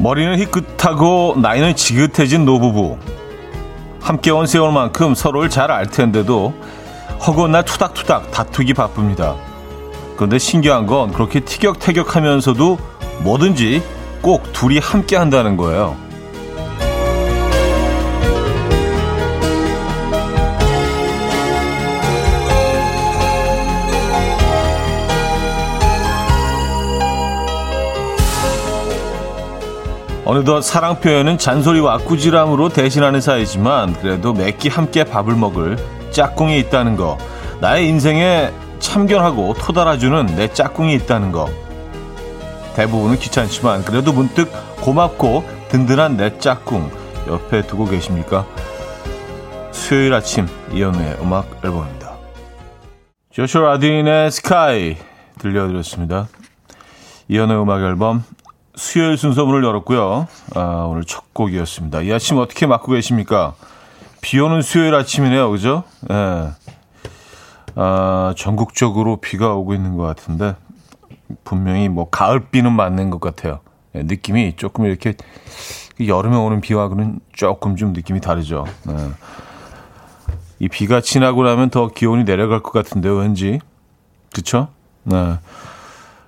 머리는 희끗하고 나이는 지긋해진 노부부. 함께 온 세월 만큼 서로를 잘 알 텐데도 허구한 날 투닥투닥 다투기 바쁩니다. 그런데 신기한 건 그렇게 티격태격 하면서도 뭐든지 꼭 둘이 함께 한다는 거예요. 어느덧 사랑 표현은 잔소리와 꾸지람으로 대신하는 사이지만 그래도 매끼 함께 밥을 먹을 짝꿍이 있다는 거 나의 인생에 참견하고 토달아주는 내 짝꿍이 있다는 거 대부분은 귀찮지만 그래도 문득 고맙고 든든한 내 짝꿍 옆에 두고 계십니까? 수요일 아침 이연우의 음악 앨범입니다. 조슈아 라딘의 스카이 들려드렸습니다. 이연우의 음악 앨범 수요일 순서 문을 열었고요. 아, 오늘 첫 곡이었습니다. 이 아침 어떻게 맞고 계십니까? 비 오는 수요일 아침이네요. 그죠? 예. 아, 전국적으로 비가 오고 있는 것 같은데, 분명히 뭐, 가을비는 맞는 것 같아요. 예, 느낌이 조금 이렇게, 여름에 오는 비와는 조금 좀 느낌이 다르죠. 예. 이 비가 지나고 나면 더 기온이 내려갈 것 같은데요, 왠지. 그쵸? 네.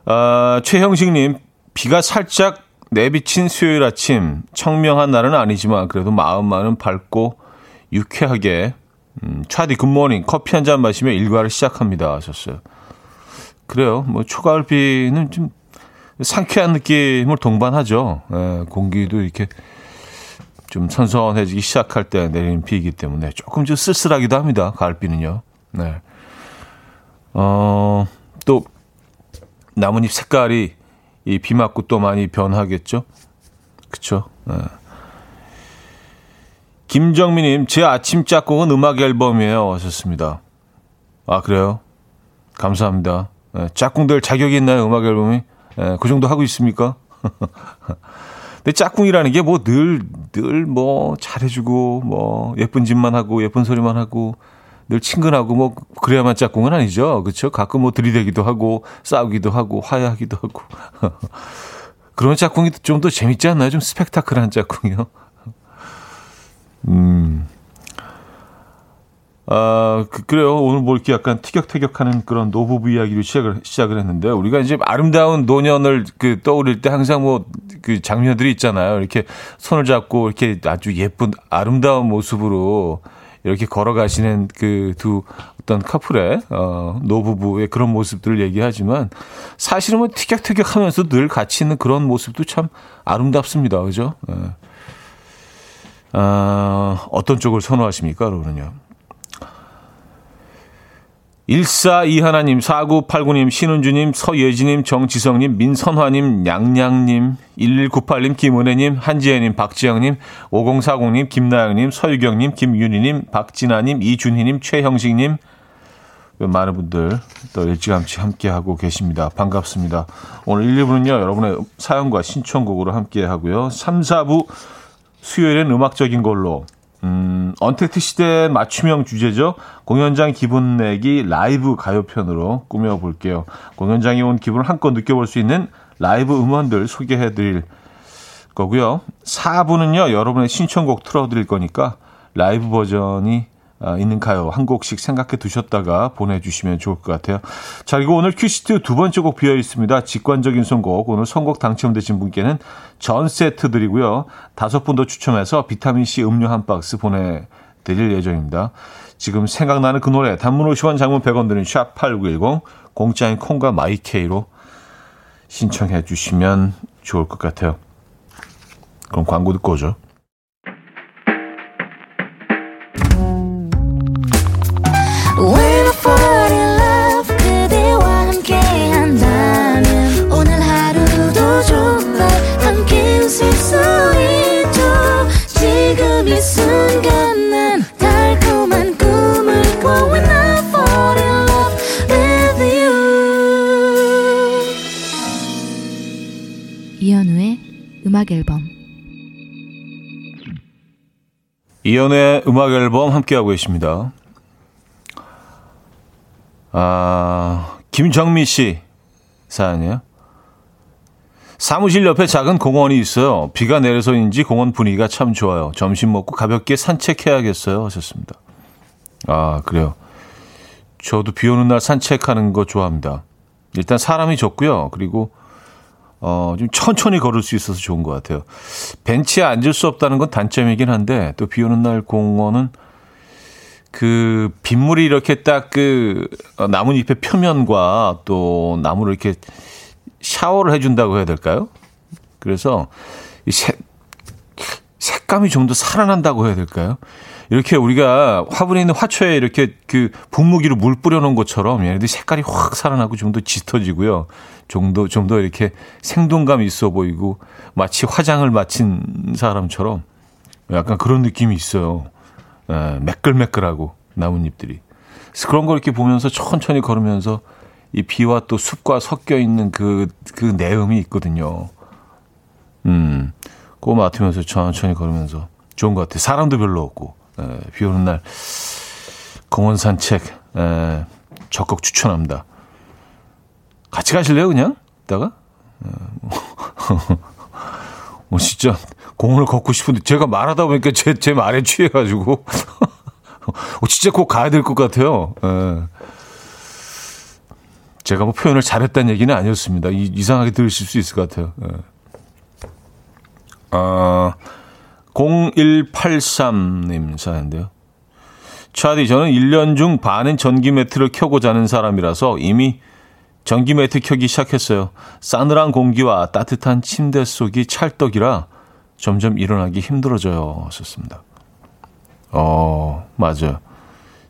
아, 최형식님, 비가 살짝 내비친 수요일 아침, 청명한 날은 아니지만 그래도 마음만은 밝고 유쾌하게 음, 차디 굿모닝 커피 한 잔 마시며 일과를 시작합니다 하셨어요. 그래요. 뭐 초가을 비는 좀 상쾌한 느낌을 동반하죠. 예, 공기도 이렇게 좀 선선해지기 시작할 때 내리는 비이기 때문에 조금 좀 쓸쓸하기도 합니다. 가을비는요. 네. 어, 또 나뭇잎 색깔이 이 비 맞고 또 많이 변하겠죠. 그쵸. 네. 김정민님, 제 아침 짝꿍은 음악 앨범이에요. 하셨습니다. 아, 그래요? 감사합니다. 네, 짝꿍들 자격이 있나요? 음악 앨범이? 네, 그 정도 하고 있습니까? 근데 짝꿍이라는 게 뭐 늘, 늘 뭐 잘해주고, 뭐 예쁜 짓만 하고, 예쁜 소리만 하고, 늘 친근하고, 뭐 그래야만 짝꿍은 아니죠. 그렇죠 가끔 뭐 들이대기도 하고, 싸우기도 하고, 화해하기도 하고. 그런 짝꿍이 좀 더 재밌지 않나요? 좀 스펙타클한 짝꿍이요. 음. 아, 그, 래요 오늘 뭐 이렇게 약간 티격태격하는 그런 노부부 이야기로 시작을, 시작을 했는데, 우리가 이제 아름다운 노년을 그 떠올릴 때 항상 뭐 그 장면들이 있잖아요. 이렇게 손을 잡고 이렇게 아주 예쁜 아름다운 모습으로 이렇게 걸어가시는 그 두 어떤 커플의, 어, 노부부의 그런 모습들을 얘기하지만, 사실은 뭐 티격태격 하면서 늘 같이 있는 그런 모습도 참 아름답습니다. 그죠? 예. 어, 어떤 쪽을 선호하십니까, 그러면요? 142 하나님, 4989님, 신은주님, 서예진님, 정지성님, 민선화님, 양양님, 1198님, 김은혜님, 한지혜님, 박지영님, 5040님, 김나영님, 서유경님, 김윤희님, 박진아님, 이준희님, 최형식님, 많은 분들 또 일찌감치 함께하고 계십니다. 반갑습니다. 오늘 1, 2부는요, 여러분의 사연과 신청곡으로 함께하고요. 3, 4부 수요일엔 음악적인 걸로 음, 언택트 시대 맞춤형 주제죠. 공연장 기분 내기 라이브 가요편으로 꾸며볼게요. 공연장에 온 기분을 한껏 느껴볼 수 있는 라이브 음원들 소개해드릴 거고요. 4부는요, 여러분의 신청곡 틀어드릴 거니까 라이브 버전이 아, 있는 가요 한 곡씩 생각해 두셨다가 보내주시면 좋을 것 같아요. 자, 그리고 오늘 큐시트 두 번째 곡 비어 있습니다. 직관적인 선곡. 오늘 선곡 당첨되신 분께는 전 세트 드리고요. 다섯 분 더 추첨해서 비타민C 음료 한 박스 보내 드릴 예정입니다. 지금 생각나는 그 노래 단문 50원 장문 100원 또는 샵8910 공짜인 콩과 마이케이로 신청해 주시면 좋을 것 같아요. 그럼 광고 듣고 오죠. 이연의 음악 앨범 함께하고 계십니다. 아, 김정미 씨 사연이에요. 사무실 옆에 작은 공원이 있어요. 비가 내려서인지 공원 분위기가 참 좋아요. 점심 먹고 가볍게 산책해야겠어요. 하셨습니다. 아, 그래요. 저도 비 오는 날 산책하는 거 좋아합니다. 일단 사람이 적고요. 그리고 어, 좀 천천히 걸을 수 있어서 좋은 것 같아요. 벤치에 앉을 수 없다는 건 단점이긴 한데 또 비 오는 날 공원은 그 빗물이 이렇게 딱 그 나뭇잎의 표면과 또 나무를 이렇게 샤워를 해준다고 해야 될까요? 그래서 이 색, 색감이 좀 더 살아난다고 해야 될까요? 이렇게 우리가 화분에 있는 화초에 이렇게 그 분무기로 물 뿌려놓은 것처럼 얘네들 색깔이 확 살아나고 좀 더 짙어지고요. 좀 더, 좀 더 이렇게 생동감이 있어 보이고 마치 화장을 마친 사람처럼 약간 그런 느낌이 있어요. 에, 매끌매끌하고 나뭇잎들이. 그런 걸 이렇게 보면서 천천히 걸으면서 이 비와 또 숲과 섞여 있는 그, 그 내음이 있거든요. 음, 그거 맡으면서 천천히 걸으면서 좋은 것 같아요. 사람도 별로 없고, 에, 비 오는 날 공원 산책, 에, 적극 추천합니다. 같이 가실래요, 그냥? 이따가? 뭐, 진짜, 공원을 걷고 싶은데, 제가 말하다 보니까 제, 제 말에 취해가지고, 어, 진짜 꼭 가야 될 것 같아요. 에. 제가 뭐 표현을 잘했다는 얘기는 아니었습니다. 이, 상하게 들으실 수 있을 것 같아요. 예. 아, 0183님 사연인데요. 차디, 저는 1년 중 반은 전기 매트를 켜고 자는 사람이라서 이미 전기 매트 켜기 시작했어요. 싸늘한 공기와 따뜻한 침대 속이 찰떡이라 점점 일어나기 힘들어져요. 썼습니다. 어, 맞아요.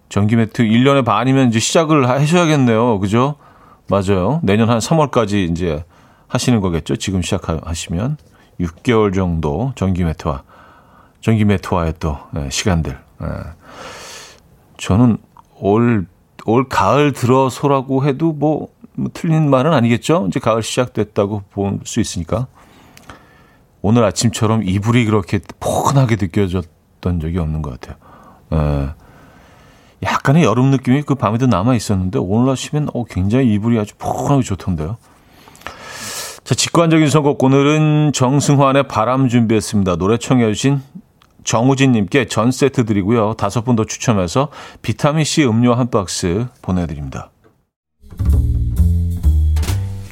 전기 매트 1년에 반이면 이제 시작을 하셔야겠네요. 그죠? 맞아요. 내년 한 3월까지 이제 하시는 거겠죠. 지금 시작하시면 6개월 정도 전기 매트와 전기 매트와의 또 예, 시간들. 예. 저는 올, 올 가을 들어서라고 해도 뭐, 뭐 틀린 말은 아니겠죠. 이제 가을 시작됐다고 볼 수 있으니까. 오늘 아침처럼 이불이 그렇게 포근하게 느껴졌던 적이 없는 것 같아요. 예. 약간의 여름 느낌이 그 밤에도 남아 있었는데 오늘 아침엔 어, 굉장히 이불이 아주 포근하고 좋던데요. 자, 직관적인 선곡 오늘은 정승환의 바람 준비했습니다. 노래 청해 주신 정우진님께 전 세트 드리고요. 다섯 분 더 추첨해서 비타민C 음료 한 박스 보내드립니다.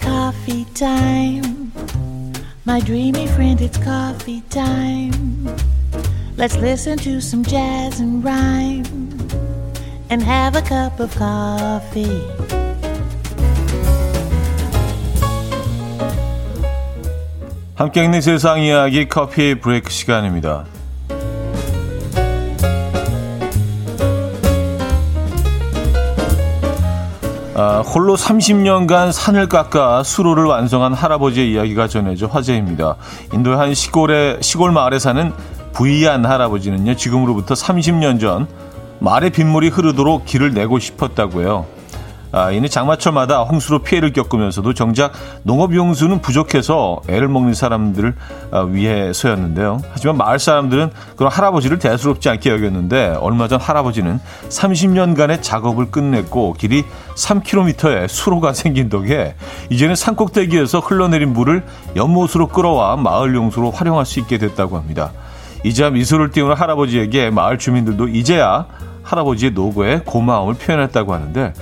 Coffee time. My dreamy friend, it's coffee time. Let's listen to some jazz and rhyme. and have a cup of coffee. 함께 있는 세상 이야기 커피 브레이크 시간입니다. 아, 홀로 30년간 산을 깎아 수로를 완성한 할아버지의 이야기가 전해져 화제입니다. 인도의 한 시골의 시골 마을에 사는 부이안 할아버지는요, 지금으로부터 30년 전 말의 빗물이 흐르도록 길을 내고 싶었다고요. 아, 이는 장마철마다 홍수로 피해를 겪으면서도 정작 농업용수는 부족해서 애를 먹는 사람들을 아, 위해서였는데요. 하지만 마을 사람들은 그런 할아버지를 대수롭지 않게 여겼는데 얼마 전 할아버지는 30년간의 작업을 끝냈고 길이 3km의 수로가 생긴 덕에 이제는 산꼭대기에서 흘러내린 물을 연못으로 끌어와 마을 용수로 활용할 수 있게 됐다고 합니다. 이제야 미소를 띄우는 할아버지에게 마을 주민들도 이제야 할아버지의 노고에 고마움을 표현했다고 하는데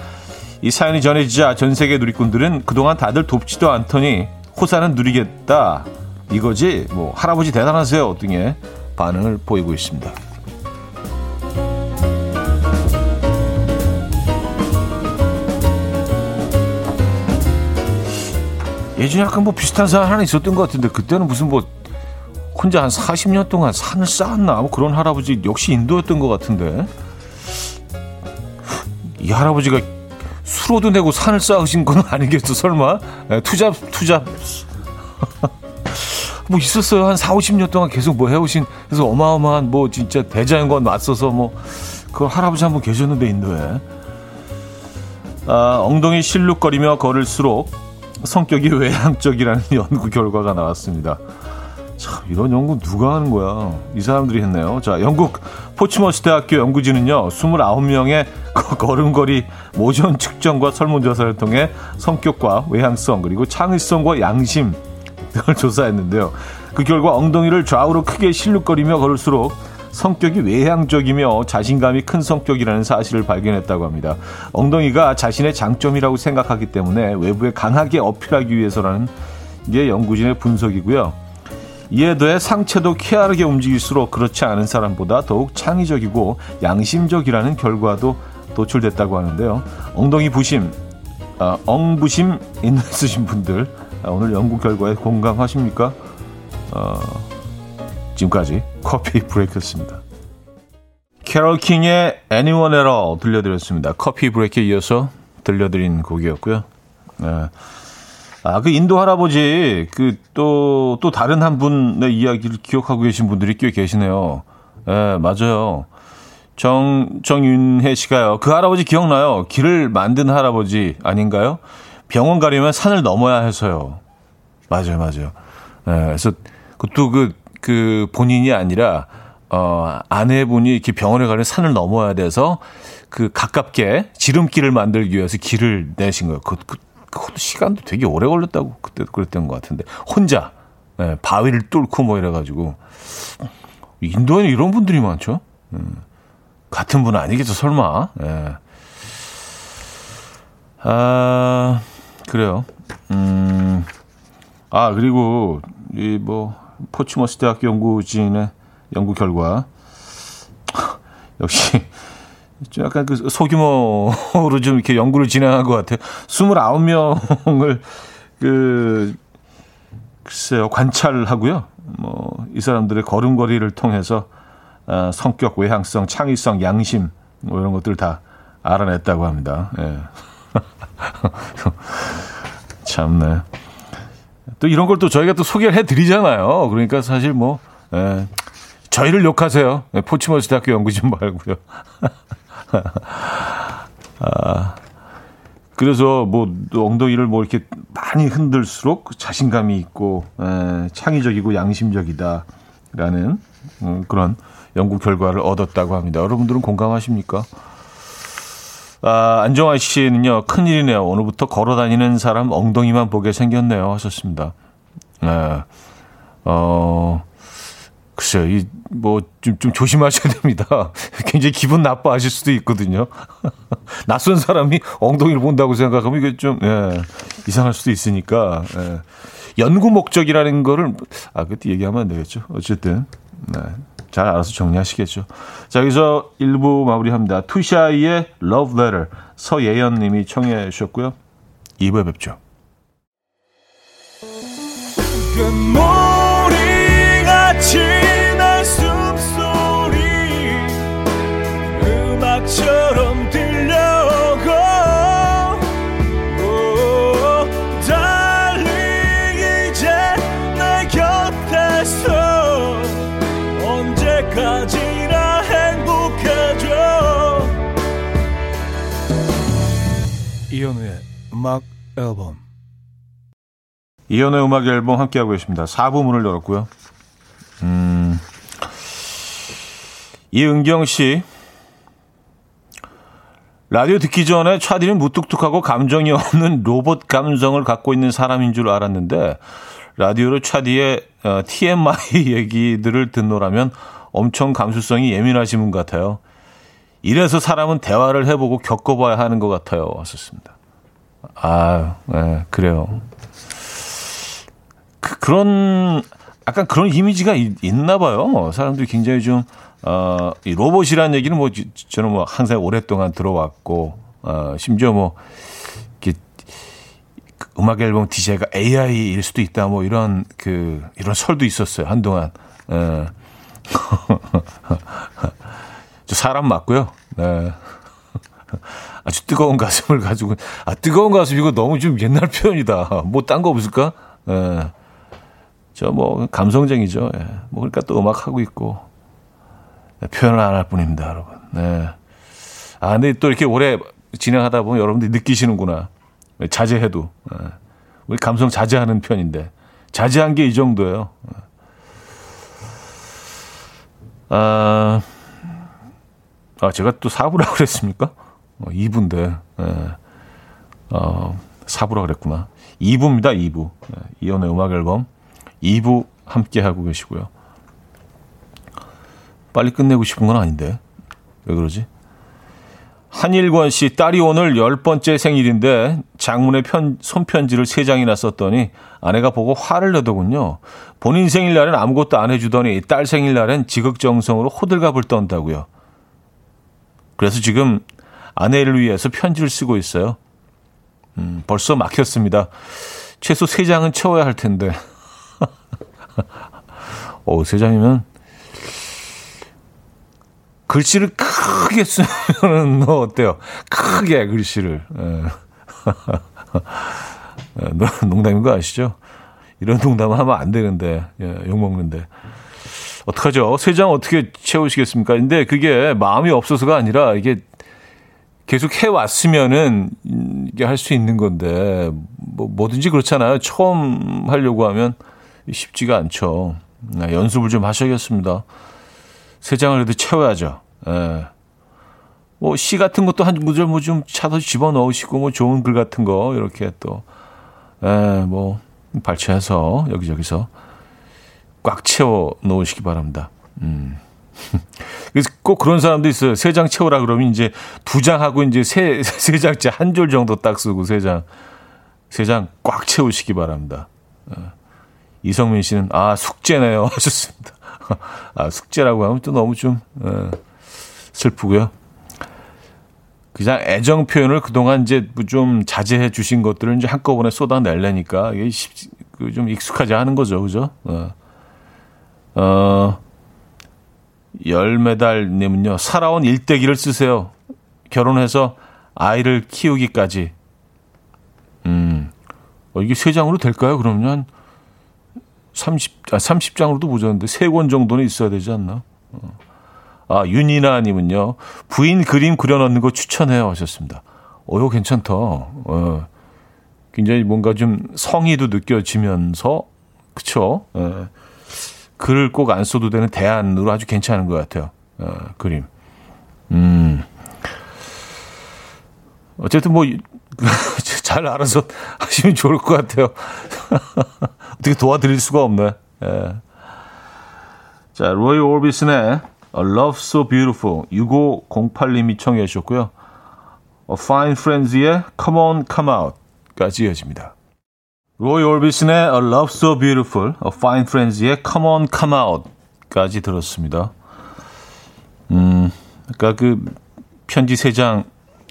이 사연이 전해지자 전 세계 누리꾼들은 그동안 다들 돕지도 않더니 호사는 누리겠다. 이거지? 뭐 할아버지 대단하세요. 등의 반응을 보이고 있습니다. 예전에 약간 뭐 비슷한 사연 하나 있었던 것 같은데 그때는 무슨 뭐 혼자 한 40년 동안 산을 쌓았나? 뭐 그런 할아버지 역시 인도였던 것 같은데. 이 할아버지가 수로도 내고 산을 쌓으신 건 아니겠어 설마? 네, 투잡 투잡 뭐 있었어요? 한 4, 50년 동안 계속 뭐 해오신 그래서 어마어마한 뭐 진짜 대자연과 맞서서 뭐 그 할아버지 한 분 계셨는데 인도에. 아, 엉덩이 실룩거리며 걸을수록 성격이 외향적이라는 연구 결과가 나왔습니다. 참 이런 연구 누가 하는 거야? 이 사람들이 했네요. 자, 영국 포츠머스 대학교 연구진은요. 29명의 걸음걸이 모션 측정과 설문조사를 통해 성격과 외향성 그리고 창의성과 양심 등을 조사했는데요. 그 결과 엉덩이를 좌우로 크게 실룩거리며 걸을수록 성격이 외향적이며 자신감이 큰 성격이라는 사실을 발견했다고 합니다. 엉덩이가 자신의 장점이라고 생각하기 때문에 외부에 강하게 어필하기 위해서라는 게 연구진의 분석이고요. 이에 더해 상체도 쾌활하게 움직일수록 그렇지 않은 사람보다 더욱 창의적이고 양심적이라는 결과도 도출됐다고 하는데요. 엉덩이 부심, 아, 엉부심 있으신 분들 아, 오늘 연구 결과에 공감하십니까? 어, 지금까지 커피 브레이크였습니다. 캐롤 킹의 Anyone at All 들려드렸습니다. 커피 브레이크에 이어서 들려드린 곡이었고요. 네. 아, 그 인도 할아버지, 그, 또, 또 다른 한 분의 이야기를 기억하고 계신 분들이 꽤 계시네요. 예, 네, 맞아요. 정, 정윤혜 씨가요. 그 할아버지 기억나요? 길을 만든 할아버지 아닌가요? 병원 가려면 산을 넘어야 해서요. 맞아요, 맞아요. 네, 그래서 그것도 그, 그 본인이 아니라, 어, 아내분이 이렇게 병원에 가려면 산을 넘어야 돼서 그 가깝게 지름길을 만들기 위해서 길을 내신 거예요. 그, 그, 그것도 시간도 되게 오래 걸렸다고 그때도 그랬던 것 같은데. 혼자, 네, 바위를 뚫고 뭐 이래가지고. 인도에는 이런 분들이 많죠. 음. 같은 분 아니겠죠, 설마. 예. 아, 그래요. 음, 아, 그리고, 이, 뭐, 포츠머스 대학교 연구진의 연구 결과. 역시, 좀 약간 그 소규모로 좀 이렇게 연구를 진행한 것 같아요. 29명을 그, 글쎄요, 관찰하고요. 뭐, 이 사람들의 걸음걸이를 통해서 어, 성격, 외향성, 창의성, 양심 뭐 이런 것들 다 알아냈다고 합니다. 예. 참네. 또 이런 걸 또 저희가 또 소개를 해드리잖아요. 그러니까 사실 뭐 예. 저희를 욕하세요. 예, 포치머스 대학교 연구진 말고요. 아, 그래서 뭐 엉덩이를 뭐 이렇게 많이 흔들수록 자신감이 있고 에, 창의적이고 양심적이다라는 음, 그런 연구 결과를 얻었다고 합니다. 여러분들은 공감하십니까? 아, 안정환 씨는요, 큰일이네요. 오늘부터 걸어 다니는 사람 엉덩이만 보게 생겼네요. 하셨습니다. 네. 어, 글쎄요, 이, 뭐, 좀, 좀 조심하셔야 됩니다. 굉장히 기분 나빠하실 수도 있거든요. 낯선 사람이 엉덩이를 본다고 생각하면 이게 좀, 예, 이상할 수도 있으니까, 예. 연구 목적이라는 거를, 아, 그때 얘기하면 안 되겠죠. 어쨌든, 네. 잘 알아서 정리하시겠죠. 자, 여기서 1부 마무리합니다. 투샤이의 Love Letter 서예연 님이 청해 주셨고요. 2부에 뵙죠. 음악 앨범 이현우의 음악 앨범 함께하고 계십니다. 4부 문을 열었고요. 음, 이은경 씨 라디오 듣기 전에 차디는 무뚝뚝하고 감정이 없는 로봇 감성을 갖고 있는 사람인 줄 알았는데 라디오로 차디의 어, TMI 얘기들을 듣노라면 엄청 감수성이 예민하신 분 같아요. 이래서 사람은 대화를 해보고 겪어봐야 하는 것 같아요. 왔었습니다. 아, 네, 그래요. 그, 그런, 약간 그런 이미지가 있, 나 봐요. 사람들이 굉장히 좀, 어, 이 로봇이라는 얘기는 뭐, 저는 뭐 항상 오랫동안 들어왔고, 어, 심지어 뭐, 이렇게, 그 음악 앨범 DJ가 AI일 수도 있다, 뭐 이런, 그, 이런 설도 있었어요. 한동안. 예. 저 사람 맞고요. 네. 아주 뜨거운 가슴을 가지고 아 뜨거운 가슴 이거 너무 좀 옛날 표현이다. 뭐 딴 거 없을까? 예. 저뭐 감성적이죠. 예. 뭐 그러니까 또 음악 하고 있고 네, 표현을 안 할 뿐입니다, 여러분. 네. 아 근데 또 이렇게 오래 진행하다 보면 여러분들이 느끼시는구나. 자제해도 예. 우리 감성 자제하는 편인데 자제한 게 이 정도예요. 아. 아, 제가 또 4부라고 그랬습니까? 어, 2부인데, 예. 어, 4부라 그랬구나. 2부입니다, 2부. 이연의 음악 앨범 2부 함께 하고 계시고요. 빨리 끝내고 싶은 건 아닌데. 왜 그러지? 한일권 씨, 딸이 오늘 열 번째 생일인데 장문의 편, 손편지를 세 장이나 썼더니 아내가 보고 화를 내더군요. 본인 생일날엔 아무것도 안 해주더니 딸 생일날엔 지극정성으로 호들갑을 떤다고요. 그래서 지금 아내를 위해서 편지를 쓰고 있어요. 음, 벌써 막혔습니다. 최소 세 장은 채워야 할 텐데. 오, 세 장이면 글씨를 크게 쓰면 너 어때요? 크게 글씨를. 예. 예, 농담인 거 아시죠? 이런 농담을 하면 안 되는데, 예, 욕먹는데. 어떡하죠? 세 장 어떻게 채우시겠습니까? 근데 그게 마음이 없어서가 아니라 이게 계속 해왔으면은 이게 할 수 있는 건데, 뭐, 뭐든지 그렇잖아요. 처음 하려고 하면 쉽지가 않죠. 네, 연습을 좀 하셔야겠습니다. 세 장을 그래도 채워야죠. 예. 뭐, 시 같은 것도 한 구절 뭐 좀 차서 집어 넣으시고, 뭐, 좋은 글 같은 거, 이렇게 또, 예, 뭐, 발췌해서 여기저기서 꽉 채워 놓으시기 바랍니다. 음. 그래서 꼭 그런 사람도 있어요. 세 장 채우라 그러면 이제 두 장 하고 이제 세, 세 장째 한 줄 정도 딱 쓰고 세 장, 세 장 꽉 채우시기 바랍니다. 어. 이성민 씨는, 아, 숙제네요. 하셨습니다. 아, 숙제라고 하면 또 너무 좀, 어, 슬프고요. 그냥 애정 표현을 그동안 이제 좀 자제해 주신 것들을 이제 한꺼번에 쏟아내려니까 이게 그좀 익숙하지 않은 거죠. 그죠? 어, 어 열매달님은요, 살아온 일대기를 쓰세요. 결혼해서 아이를 키우기까지. 음, 어, 이게 세 장으로 될까요? 그러면 30, 아, 30장으로도 모자는데 세 권 정도는 있어야 되지 않나? 어. 아, 윤이나님은요, 부인 그림 그려놓는 거 추천해요 하셨습니다. 어, 이거 괜찮다. 어, 굉장히 뭔가 좀 성의도 느껴지면서, 그쵸? 예. 글을 꼭 안 써도 되는 대안으로 아주 괜찮은 것 같아요. 어, 그림. 음. 어쨌든 뭐, 잘 알아서 하시면 좋을 것 같아요. 어떻게 도와드릴 수가 없네. 예. 자, 로이 오비슨의 A Love So Beautiful 6508님이 청해 주셨고요. A Fine Friends의 Come On Come Out까지 이어집니다. 로이 올비슨의 A Love So Beautiful, A Fine Friends의 Come On Come Out까지 들었습니다. 음, 그러니까 그 편지 세 장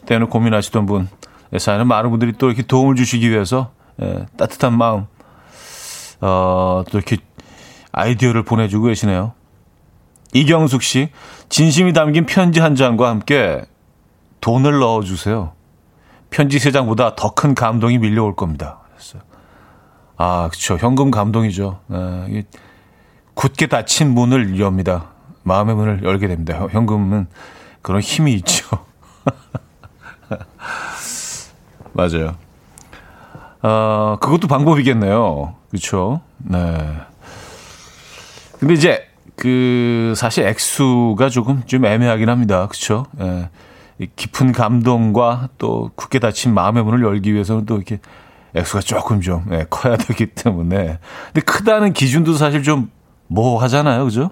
때문에 고민하시던 분 사연은 많은 분들이 또 이렇게 도움을 주시기 위해서 예, 따뜻한 마음 어, 또 이렇게 아이디어를 보내주고 계시네요. 이경숙 씨, 진심이 담긴 편지 한 장과 함께 돈을 넣어주세요. 편지 세 장보다 더 큰 감동이 밀려올 겁니다. 아, 그렇죠. 현금 감동이죠. 아, 굳게 닫힌 문을 엽니다. 마음의 문을 열게 됩니다. 현금은 그런 힘이 있죠. 맞아요. 어, 그것도 방법이겠네요. 그렇죠. 네. 근데 이제 그 사실 액수가 조금 좀 애매하긴 합니다. 그렇죠? 예. 깊은 감동과 또 굳게 닫힌 마음의 문을 열기 위해서는 또 이렇게 액수가 조금 좀 예, 커야 되기 때문에 근데 크다는 기준도 사실 좀 모호하잖아요. 그죠?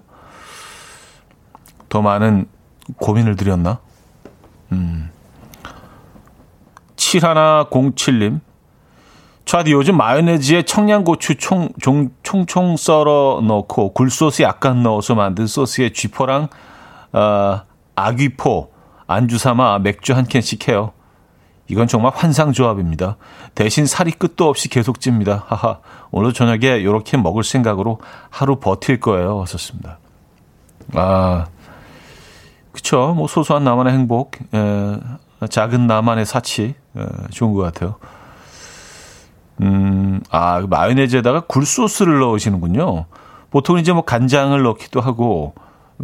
더 많은 고민을 드렸나? 음. 7107님 차디 요즘 마요네즈에 청양고추 총, 총, 총총 썰어 넣고 굴소스 약간 넣어서 만든 소스에 쥐포랑 어, 아귀포 안주 삼아 맥주 한 캔씩 해요. 이건 정말 환상 조합입니다. 대신 살이 끝도 없이 계속 찝니다. 하하. 오늘 저녁에 이렇게 먹을 생각으로 하루 버틸 거예요. 왔었습니다. 아, 그쵸. 뭐 소소한 나만의 행복, 에, 작은 나만의 사치, 에, 좋은 것 같아요. 음, 아, 그 마요네즈에다가 굴소스를 넣으시는군요. 보통 이제 뭐 간장을 넣기도 하고,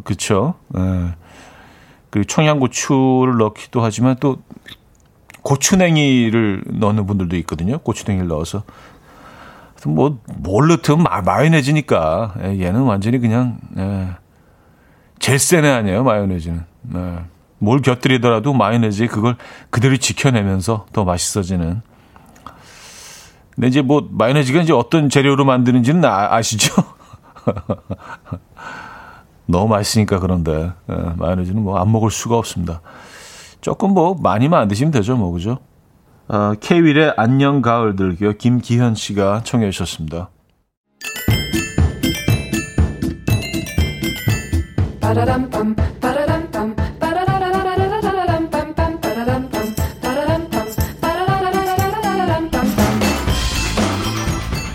그쵸. 예. 그리고 청양고추를 넣기도 하지만 또 고추냉이를 넣는 분들도 있거든요. 고추냉이를 넣어서. 뭐, 뭘 넣든 마, 마요네즈니까. 예, 얘는 완전히 그냥, 예. 제일 센 애 아니에요, 마요네즈는. 예. 뭘 곁들이더라도 마요네즈에 그걸 그대로 지켜내면서 더 맛있어지는 근데 이제 뭐 마요네즈가 이제 어떤 재료로 만드는지는 아, 아시죠? 너무 맛있으니까 그런데 예, 마요네즈는 뭐 안 먹을 수가 없습니다. 조금 뭐 많이만 안 드시면 되죠, 뭐 그죠? 어, K-윌의 안녕 가을 들기요 김기현 씨가 청해 주셨습니다.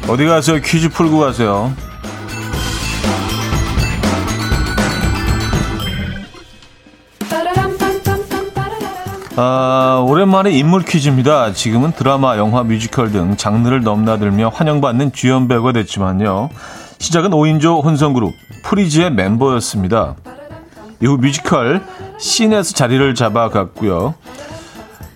어디 가세요? 퀴즈 풀고 가세요. 아, 오랜만에 인물 퀴즈입니다. 지금은 드라마, 영화, 뮤지컬 등 장르를 넘나들며 환영받는 주연 배우가 됐지만요. 시작은 5인조 혼성그룹 프리즈의 멤버였습니다. 이후 뮤지컬 scene에서 자리를 잡아갔고요.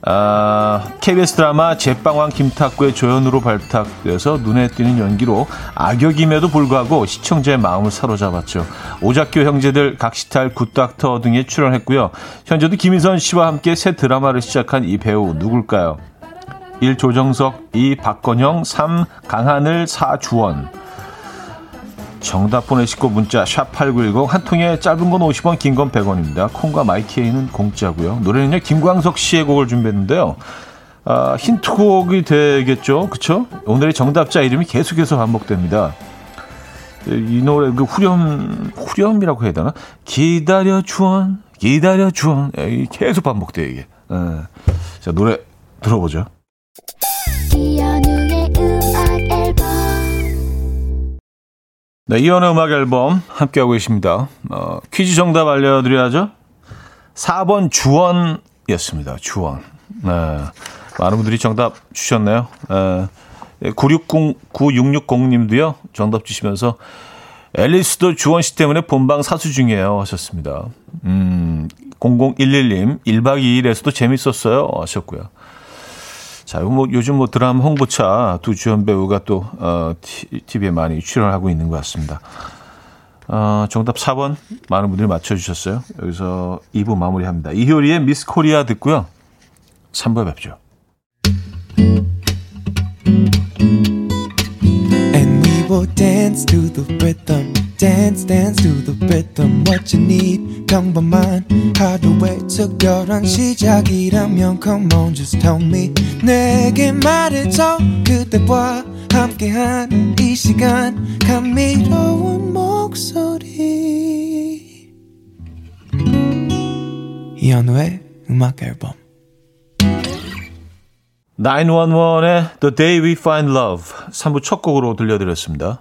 아, KBS 드라마 제빵왕 김탁구의 조연으로 발탁돼서 눈에 띄는 연기로 악역임에도 불구하고 시청자의 마음을 사로잡았죠. 오작교 형제들, 각시탈, 굿닥터 등에 출연했고요. 현재도 김희선 씨와 함께 새 드라마를 시작한 이 배우 누굴까요? 1. 조정석, 2. 박건영, 3. 강하늘, 4. 주원. 정답 보내시고 문자 샵 8910 한 통에 짧은 건 50원 긴 건 100원입니다. 콩과 마이케이는 공짜고요. 노래는요. 김광석 씨의 곡을 준비했는데요. 아, 힌트곡이 되겠죠. 그쵸? 오늘의 정답자 이름이 계속해서 반복됩니다. 이 노래 그 후렴 후렴이라고 해야 되나? 기다려 주원 기다려 주원 계속 반복돼요 이게. 에. 자 노래 들어보죠. 네, 이연의 음악 앨범 함께하고 계십니다. 어, 퀴즈 정답 알려드려야죠. 4번 주원이었습니다. 주원. 네, 많은 분들이 정답 주셨네요. 네, 960, 9660님도요, 정답 주시면서 앨리스도 주원 씨 때문에 본방 사수 중이에요. 하셨습니다. 음, 0011님, 1박 2일에서도 재밌었어요. 하셨고요. 자, 뭐 요즘 뭐 드라마 홍보차 두 주연 배우가 또 어, TV에 많이 출연하고 있는 것 같습니다. 어, 정답 4번 많은 분들이 맞춰주셨어요. 여기서 2부 마무리합니다. 이효리의 미스 코리아 듣고요. 3부 뵙죠. Dance to the rhythm. dance dance to the rhythm what you need 평범한 하루의 특별한 시작이라면 come on just tell me 내게 말해줘 그대와 함께한 이 시간 감미로운 목소리 이현우의 음악 앨범 911의 The Day We Find Love 3부 첫 곡으로 들려드렸습니다.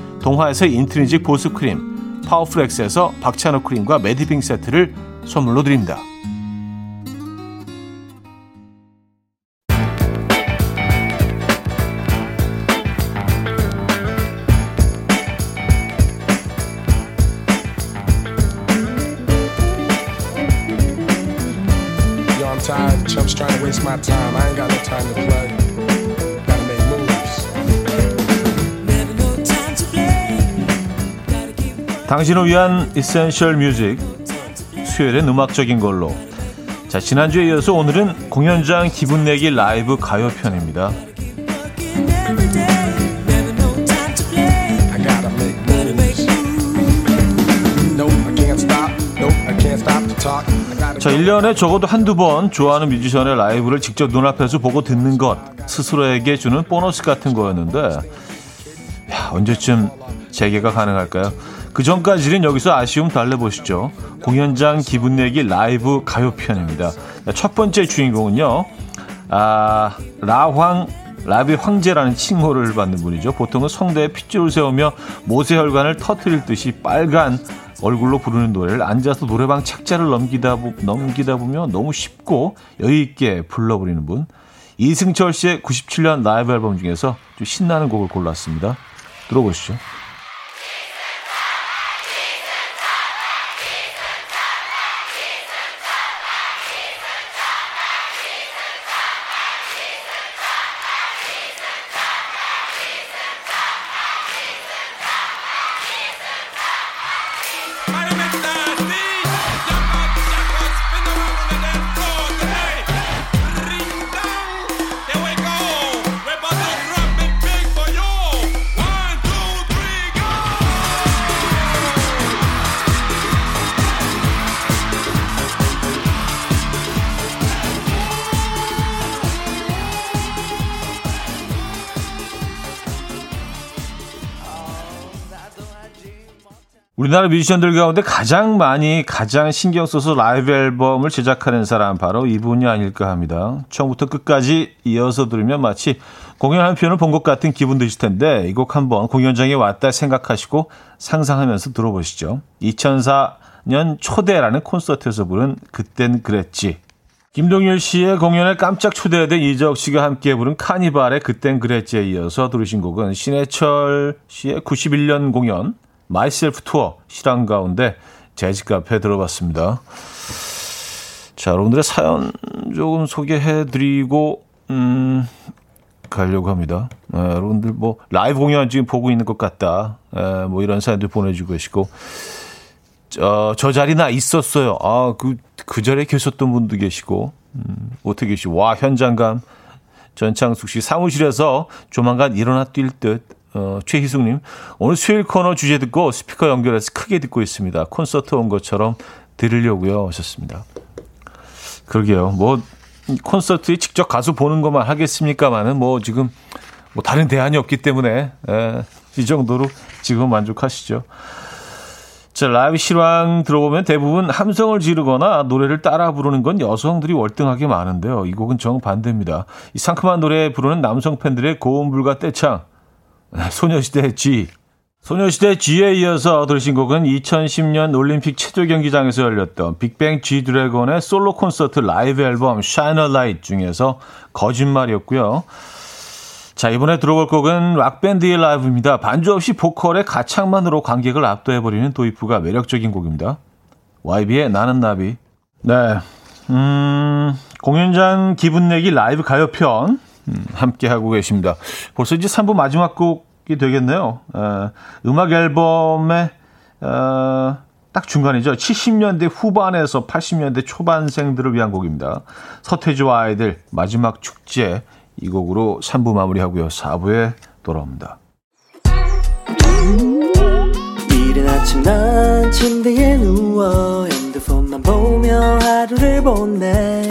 동화에서 인트리직 보습크림, 파워풀엑스에서 박찬호 크림과 매디핑 세트를 선물로 드립니다. 당신을 위한 essential music 수요일엔 음악적인 걸로. 자 지난주에 이어서 오늘은 공연장 기분 내기 라이브 가요 편입니다. 자, 1년에 적어도 한두 번 좋아하는 뮤지션의 라이브를 직접 눈앞에서 보고 듣는 것 스스로에게 주는 보너스 같은 거였는데 야, 언제쯤 재개가 가능할까요? 그 전까지는 여기서 아쉬움 달래보시죠. 공연장 기분 내기 라이브 가요편입니다. 첫 번째 주인공은요. 아, 라황 라비 황제라는 칭호를 받는 분이죠. 보통은 성대에 핏줄을 세우며 모세혈관을 터트릴 듯이 빨간 얼굴로 부르는 노래를 앉아서 노래방 책자를 넘기다, 넘기다 보면 너무 쉽고 여유있게 불러버리는 분. 이승철 씨의 97년 라이브 앨범 중에서 좀 신나는 곡을 골랐습니다. 들어보시죠. 우리나라 뮤지션들 가운데 가장 많이 가장 신경 써서 라이브 앨범을 제작하는 사람 바로 이분이 아닐까 합니다. 처음부터 끝까지 이어서 들으면 마치 공연 한 편을 본 것 같은 기분 드실 텐데 이 곡 한번 공연장에 왔다 생각하시고 상상하면서 들어보시죠. 2004년 초대라는 콘서트에서 부른 그땐 그랬지. 김동률 씨의 공연에 깜짝 초대된 이적 씨가 함께 부른 카니발의 그땐 그랬지에 이어서 들으신 곡은 신해철 씨의 91년 공연 Myself 투어 실황 가운데 재즈 카페 들어봤습니다. 자, 여러분들의 사연 조금 소개해드리고, 음, 가려고 합니다. 네, 여러분들 뭐, 라이브 공연 지금 보고 있는 것 같다. 네, 뭐, 이런 사연들 보내주고 계시고, 저, 저 자리 나 있었어요. 아, 그, 그 자리에 계셨던 분도 계시고, 음, 어떻게 계시고, 와, 현장감. 전창숙 씨 사무실에서 조만간 일어나 뛸 듯. 어, 최희숙님, 오늘 수요일 코너 주제 듣고 스피커 연결해서 크게 듣고 있습니다. 콘서트 온 것처럼 들으려고요. 하셨습니다. 그러게요. 뭐, 콘서트에 직접 가서 보는 것만 하겠습니까만은 뭐 지금 뭐 다른 대안이 없기 때문에, 에, 예, 이 정도로 지금 만족하시죠. 자, 라이브 실황 들어보면 대부분 함성을 지르거나 노래를 따라 부르는 건 여성들이 월등하게 많은데요. 이 곡은 정반대입니다. 이 상큼한 노래 부르는 남성 팬들의 고음불과 떼창, 소녀시대 G. 소녀시대 G에 이어서 들으신 곡은 2010년 올림픽 체조 경기장에서 열렸던 빅뱅 G 드래곤의 솔로 콘서트 라이브 앨범 Shine a Light 중에서 거짓말이었고요. 자, 이번에 들어볼 곡은 락밴드의 라이브입니다. 반주 없이 보컬의 가창만으로 관객을 압도해버리는 도입부가 매력적인 곡입니다. YB의 나는 나비. 네. 음, 공연장 기분 내기 라이브 가요편 음, 함께 하고 계십니다. 벌써 이제 3부 마지막 곡이 되겠네요. 에, 음악 앨범의 어, 딱 중간이죠. 70년대 후반에서 80년대 초반생들을 위한 곡입니다. 서태지와 아이들 마지막 축제 이 곡으로 3부 마무리하고요. 4부에 돌아옵니다. 이른 아침 난 침대에 누워 핸드폰만 보며 하루를 보내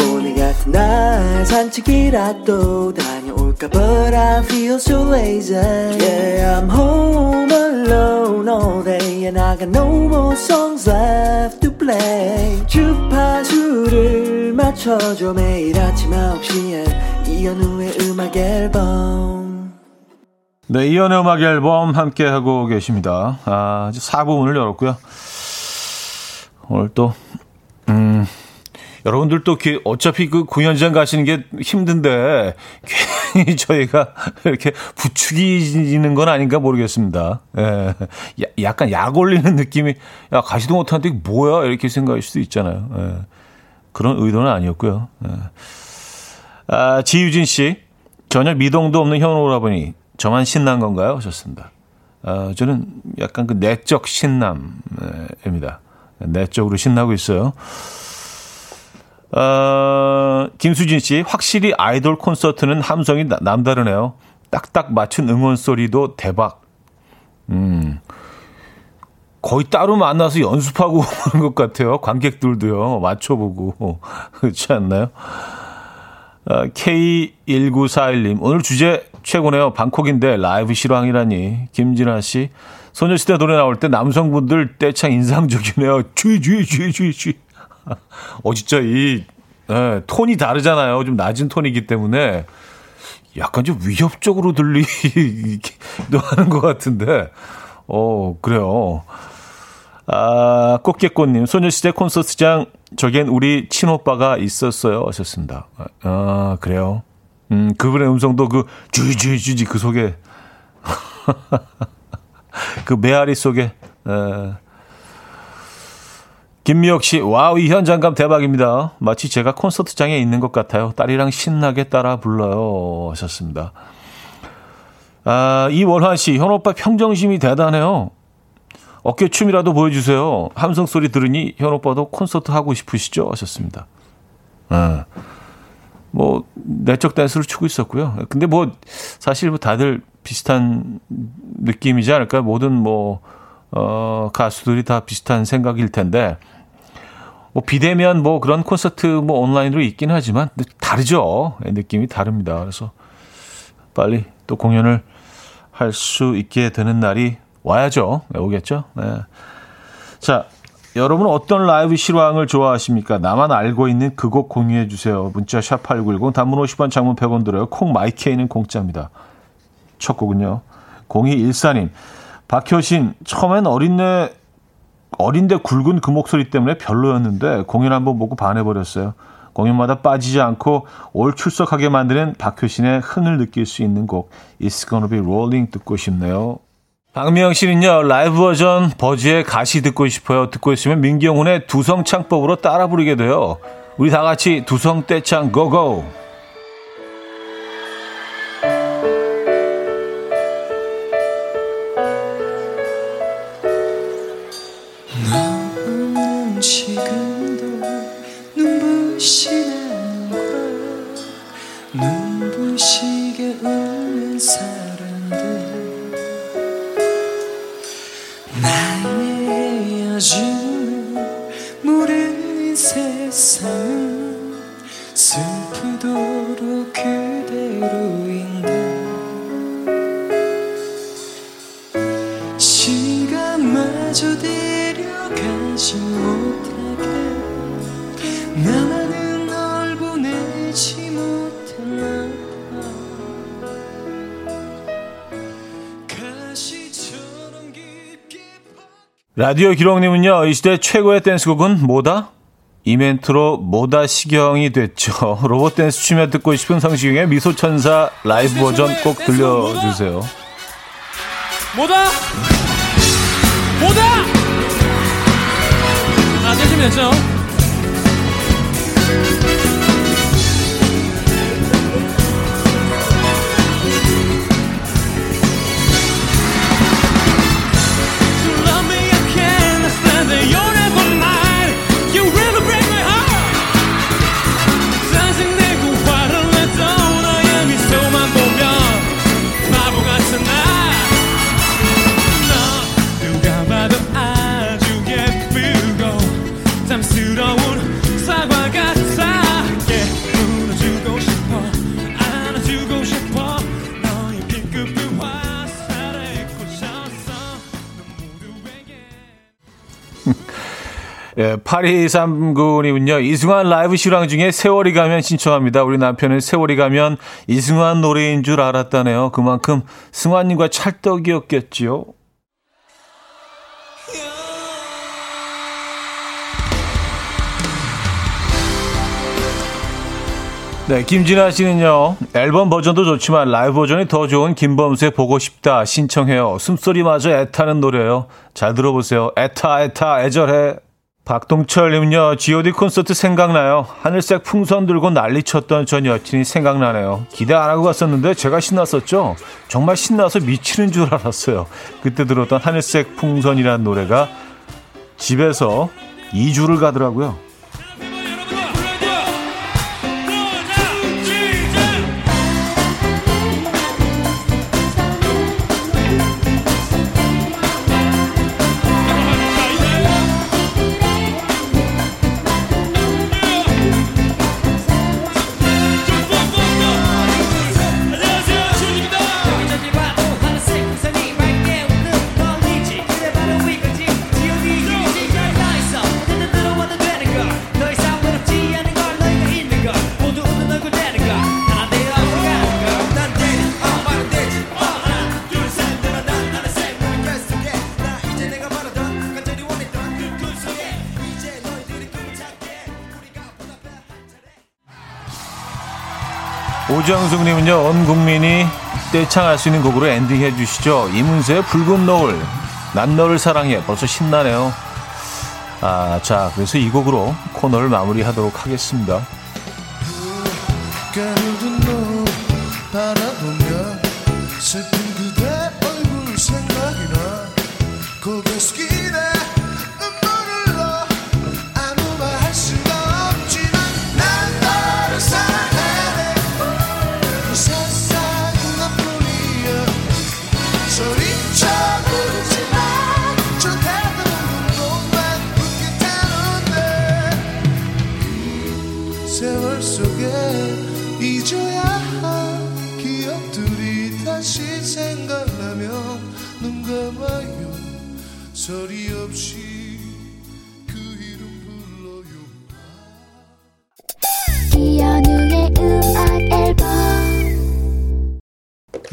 날 산책이라도 다녀올까 But I feel so lazy Yeah I'm home alone all day And I got no more songs left to play 주파수를 맞춰줘 매일 아침 9시에 이현우의 음악 앨범 네, 이연의 음악 앨범 함께 하고 계십니다. 아, 이제 4부문을 열었고요. 오늘 또, 음, 여러분들 또 어차피 그 공연장 가시는 게 힘든데 괜히 저희가 이렇게 부추기는 건 아닌가 모르겠습니다. 예. 약간 약 올리는 느낌이 야 가시도 못하는데 뭐야 이렇게 생각할 수도 있잖아요. 예. 그런 의도는 아니었고요. 예. 아, 지유진 씨 전혀 미동도 없는 현우 오라버니 저만 신난 건가요? 하셨습니다. 어, 저는 약간 그 내적 신남입니다. 내적으로 신나고 있어요. 어, 김수진 씨, 확실히 아이돌 콘서트는 함성이 나, 남다르네요. 딱딱 맞춘 응원 소리도 대박. 음, 거의 따로 만나서 연습하고 오는 것 같아요. 관객들도요. 맞춰보고. 그렇지 않나요? 어, K1941님, 오늘 주제 최고네요. 방콕인데 라이브 실황이라니. 김진아 씨. 소녀시대 노래 나올 때 남성분들 떼창 인상적이네요. 쥐쥐쥐쥐쥐. 어 진짜 이 네, 톤이 다르잖아요. 좀 낮은 톤이기 때문에 약간 좀 위협적으로 들리기도 하는 것 같은데. 어 그래요. 아, 꽃게꽃님, 소녀시대 콘서트장, 저겐 우리 친오빠가 있었어요. 하셨습니다. 아, 그래요. 음, 그분의 음성도 그, 쥐쥐쥐쥐 그 속에, 그 메아리 속에, 에. 김미혁 씨, wow, 이 현장감 대박입니다. 마치 제가 콘서트장에 있는 것 같아요. 딸이랑 신나게 따라 불러요. 하셨습니다. 아, 이원환 씨, 현우 오빠 평정심이 대단해요. 어깨춤이라도 보여주세요. 함성 소리 들으니 현 오빠도 콘서트 하고 싶으시죠? 하셨습니다. 아. 뭐 내적 댄스를 추고 있었고요. 근데 뭐 사실 뭐 다들 비슷한 느낌이지 않을까? 모든 뭐 어, 가수들이 다 비슷한 생각일 텐데 뭐 비대면 뭐 그런 콘서트 뭐 온라인으로 있긴 하지만 다르죠. 느낌이 다릅니다. 그래서 빨리 또 공연을 할 수 있게 되는 날이 와야죠. 오겠죠. 네. 자, 여러분은 어떤 라이브 실황을 좋아하십니까? 나만 알고 있는 그 곡 공유해 주세요. 문자 샵 8910 단문 50원 장문 100원 들어요. 콩 마이케이는 공짜입니다. 첫 곡은요. 0214님. 박효신 처음엔 어린애 어린데 굵은 그 목소리 때문에 별로였는데 공연 한번 보고 반해버렸어요. 공연마다 빠지지 않고 올 출석하게 만드는 박효신의 흥을 느낄 수 있는 곡 It's Gonna Be Rolling 듣고 싶네요. 박미영 씨는요, 라이브 버전 버즈의 가시 듣고 싶어요. 듣고 있으면 민경훈의 두성 창법으로 따라 부르게 돼요. 우리 다 같이 두성 떼창 고고! No. 라디오 기록님은요, 이 시대 최고의 댄스곡은 뭐다? 이 멘트로 뭐다 시경이 됐죠. 로봇 댄스 추며 듣고 싶은 성시경의 미소천사 라이브 버전 꼭 들려주세요. 뭐다? 뭐다? 아, 되시면 됐죠? 8239님은요, 이승환 라이브 실황 중에 세월이 가면 신청합니다. 우리 남편은 세월이 가면 이승환 노래인 줄 알았다네요. 그만큼 승환님과 찰떡이었겠지요. 네, 김진아 씨는요, 앨범 버전도 좋지만 라이브 버전이 더 좋은 김범수의 보고 싶다 신청해요. 숨소리마저 애타는 노래요. 잘 들어보세요. 애타, 애타, 애절해. 박동철님은요, GOD 콘서트 생각나요. 하늘색 풍선 들고 난리 쳤던 전 여친이 생각나네요. 기대 안 하고 갔었는데 제가 신났었죠? 정말 신나서 미치는 줄 알았어요. 그때 들었던 하늘색 풍선이라는 노래가 집에서 2주를 가더라고요. 오정숙님은요, 온 국민이 떼창할 수 있는 곡으로 엔딩 해 주시죠. 이문세의 붉은 노을, 난 너를 사랑해. 벌써 신나네요. 아, 자, 그래서 이 곡으로 코너를 마무리하도록 하겠습니다. 그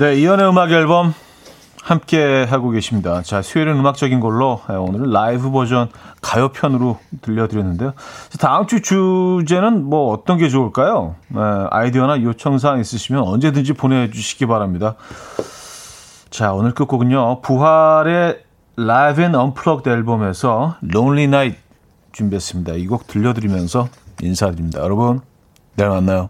네, 이현우의 음악 앨범 함께 하고 계십니다. 자, 수요일은 음악적인 걸로 네, 오늘은 라이브 버전 가요편으로 들려드렸는데요. 다음 주 주제는 뭐 어떤 게 좋을까요? 네, 아이디어나 요청사항 있으시면 언제든지 보내주시기 바랍니다. 자, 오늘 끝곡은요. 부활의 Live and Unplugged 앨범에서 Lonely Night 준비했습니다. 이 곡 들려드리면서 인사드립니다. 여러분, 내일 만나요.